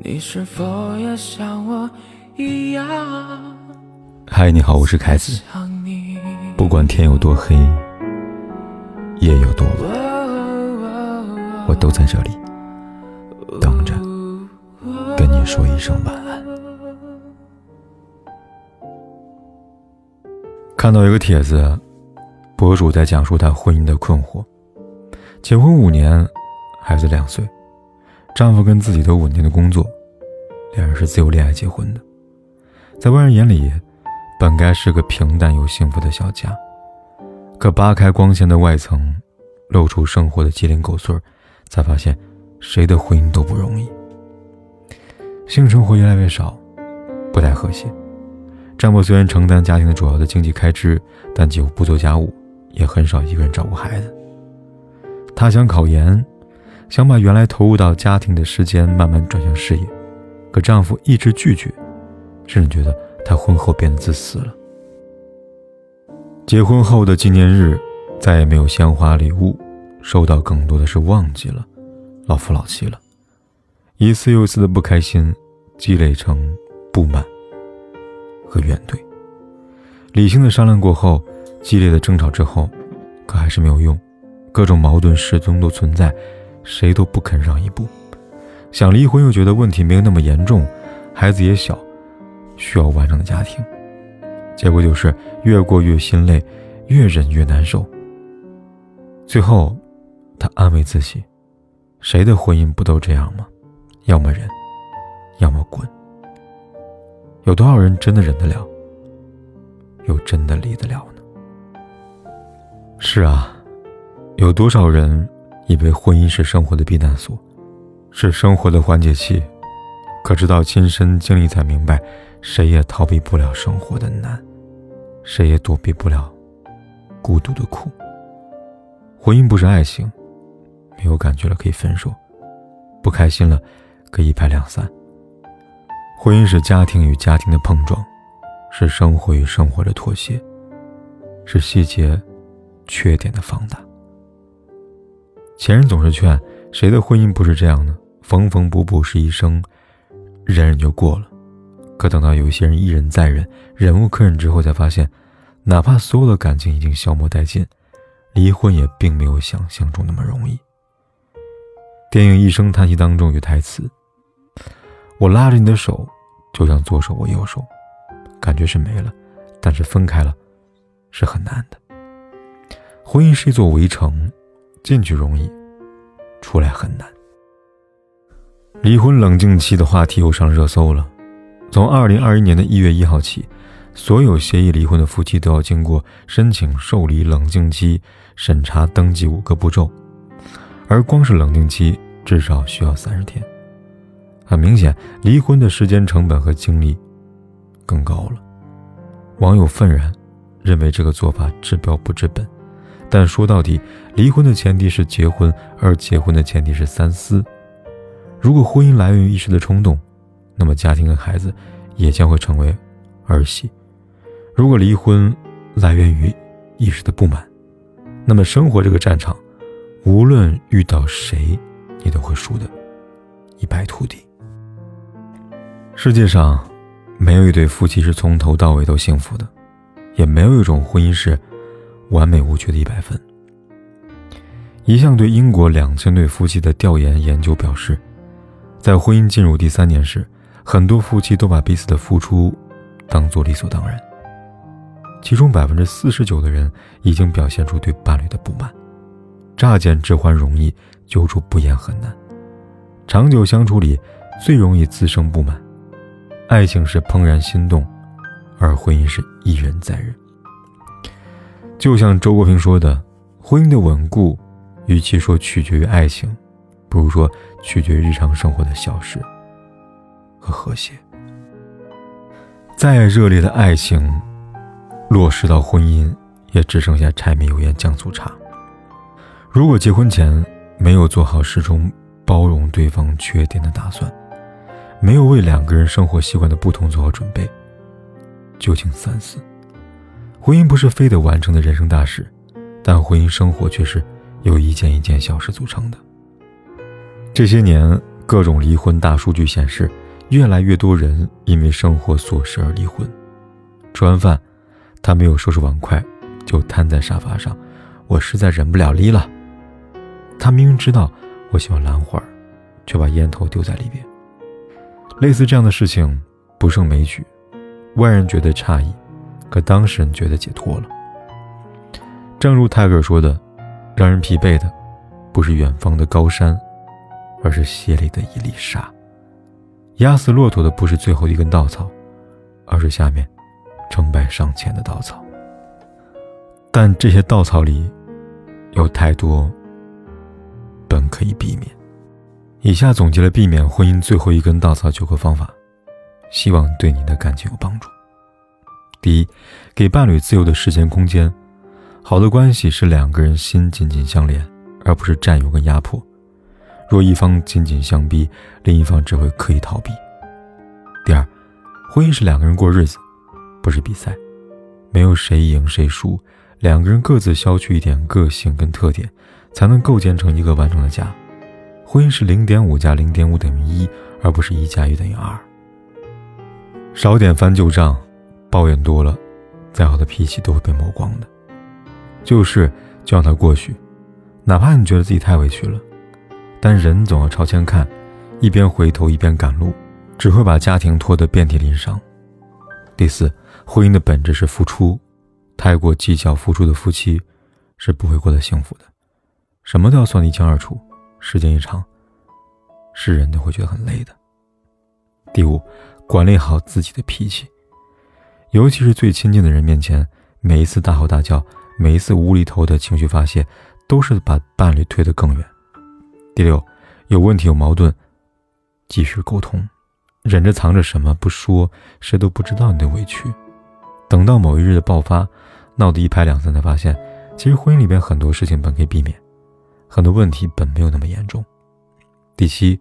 你是否也像我一样？嗨，你好，我是凯子。不管天有多黑，夜有多晚，我都在这里等着跟你说一声晚安。看到一个帖子，博主在讲述他婚姻的困惑。结婚五年，孩子两岁。丈夫跟自己都稳定的工作，两人是自由恋爱结婚的，在外人眼里，本该是个平淡又幸福的小家，可扒开光鲜的外层，露出生活的鸡零狗碎才发现，谁的婚姻都不容易。性生活越来越少，不太和谐。丈夫虽然承担家庭的主要的经济开支，但几乎不做家务，也很少一个人照顾孩子。他想考研。想把原来投入到家庭的时间慢慢转向事业，可丈夫一直拒绝，甚至觉得她婚后变得自私了。结婚后的纪念日，再也没有鲜花礼物，收到更多的是忘记了，老夫老妻了。一次又一次的不开心，积累成不满和怨怼。理性的商量过后，激烈的争吵之后，可还是没有用，各种矛盾始终都存在。谁都不肯让一步，想离婚又觉得问题没有那么严重，孩子也小，需要完整的家庭。结果就是越过越心累，越忍越难受。最后，他安慰自己：谁的婚姻不都这样吗？要么忍，要么滚。有多少人真的忍得了，又真的离得了呢？是啊，有多少人？以为婚姻是生活的避难所，是生活的缓解器，可直到亲身经历才明白，谁也逃避不了生活的难，谁也躲避不了孤独的苦。婚姻不是爱情，没有感觉了可以分手，不开心了可以一拍两散。婚姻是家庭与家庭的碰撞，是生活与生活的妥协，是细节、缺点的放大。前人总是劝，谁的婚姻不是这样呢？缝缝补补是一生，忍忍就过了。可等到有些人一忍再忍，忍无可忍之后，才发现，哪怕所有的感情已经消磨殆尽，离婚也并没有想象中那么容易。电影《一声叹息》当中有台词：“我拉着你的手，就像左手握右手，感觉是没了，但是分开了，是很难的。婚姻是一座围城。”进去容易，出来很难。离婚冷静期的话题又上热搜了。从二零二一年的一月一号起，所有协议离婚的夫妻都要经过申请受理冷静期、审查登记五个步骤，而光是冷静期至少需要三十天。很明显，离婚的时间成本和精力更高了。网友愤然认为这个做法治标不治本。但说到底，离婚的前提是结婚，而结婚的前提是三思。如果婚姻来源于一时的冲动，那么家庭和孩子也将会成为儿戏；如果离婚来源于一时的不满，那么生活这个战场，无论遇到谁，你都会输得一败涂地。世界上没有一对夫妻是从头到尾都幸福的，也没有一种婚姻是。完美无缺的一百分。一项对英国两千对夫妻的调研研究表示，在婚姻进入第三年时，很多夫妻都把彼此的付出当做理所当然。其中百分之四十九的人已经表现出对伴侣的不满。乍见之欢容易，久处不厌很难。长久相处里，最容易滋生不满。爱情是怦然心动，而婚姻是一忍再忍。就像周国平说的，婚姻的稳固，与其说取决于爱情，不如说取决于日常生活的小事和和谐。再热烈的爱情，落实到婚姻，也只剩下柴米油盐酱醋茶。如果结婚前没有做好始终包容对方缺点的打算，没有为两个人生活习惯的不同做好准备，就请三思。婚姻不是非得完成的人生大事，但婚姻生活却是由一件一件小事组成的。这些年各种离婚大数据显示，越来越多人因为生活琐事而离婚。吃完饭，他没有收拾碗筷，就瘫在沙发上。我实在忍不了离了。他明明知道我喜欢兰花，却把烟头丢在里边。类似这样的事情不胜枚举，外人觉得诧异，可当事人觉得解脱了。正如泰戈尔说的：“让人疲惫的，不是远方的高山，而是鞋里的一粒沙；压死骆驼的，不是最后一根稻草，而是下面成百上千的稻草。但这些稻草里，有太多本可以避免。”以下总结了避免婚姻最后一根稻草九个方法，希望对你的感情有帮助。第一，给伴侣自由的时间空间。好的关系是两个人心紧紧相连，而不是占有跟压迫。若一方紧紧相逼，另一方只会刻意逃避。第二，婚姻是两个人过日子，不是比赛，没有谁赢谁输，两个人各自消去一点个性跟特点，才能构建成一个完整的家。婚姻是零点五加零点五等于一，而不是一加一等于二。少点翻旧账，抱怨多了，再好的脾气都会被磨光的。旧事就让它过去，哪怕你觉得自己太委屈了，但人总要朝前看，一边回头一边赶路，只会把家庭拖得遍体鳞伤。第四，婚姻的本质是付出，太过计较付出的夫妻是不会过得幸福的，什么都要算得一清二楚。时间一长，是人都会觉得很累的。第五，管理好自己的脾气，尤其是最亲近的人面前，每一次大吼大叫，每一次无厘头的情绪发泄，都是把伴侣推得更远。第六，有问题有矛盾，及时沟通，忍着藏着什么不说，谁都不知道你的委屈。等到某一日的爆发，闹得一拍两散，才发现，其实婚姻里边很多事情本可以避免。很多问题本没有那么严重。第七，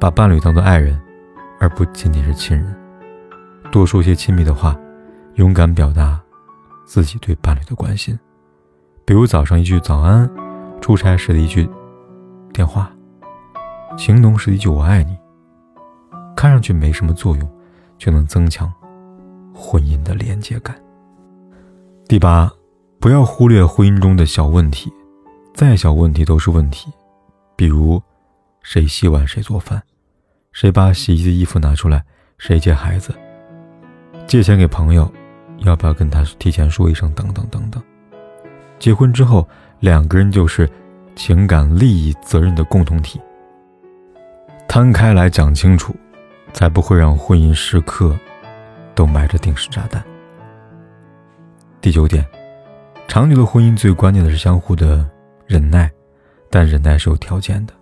把伴侣当做爱人，而不仅仅是亲人。多说些亲密的话，勇敢表达自己对伴侣的关心。比如早上一句早安，出差时的一句电话，情浓时的一句我爱你。看上去没什么作用，却能增强婚姻的连接感。第八，不要忽略婚姻中的小问题。再小问题都是问题，比如谁洗碗谁做饭，谁把洗衣的衣服拿出来，谁接孩子，借钱给朋友，要不要跟他提前说一声，等等等等。结婚之后，两个人就是情感、利益、责任的共同体，摊开来讲清楚，才不会让婚姻时刻都埋着定时炸弹。第九点，长久的婚姻最关键的是相互的。忍耐，但忍耐是有条件的，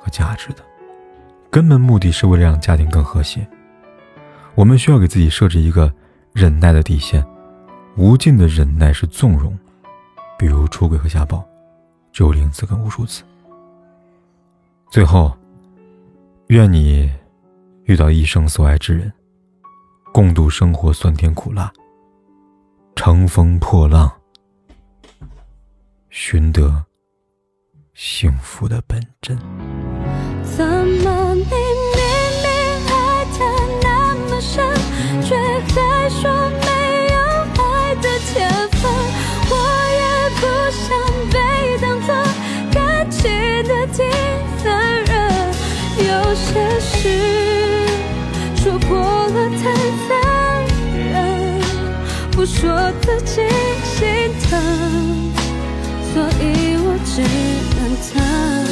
和价值的。根本目的是为了让家庭更和谐。我们需要给自己设置一个忍耐的底线。无尽的忍耐是纵容，比如出轨和家暴，只有零次跟无数次。最后，愿你遇到一生所爱之人，共度生活酸甜苦辣，乘风破浪，寻得。幸福的本真。怎么说自己心疼，所以我只。能疼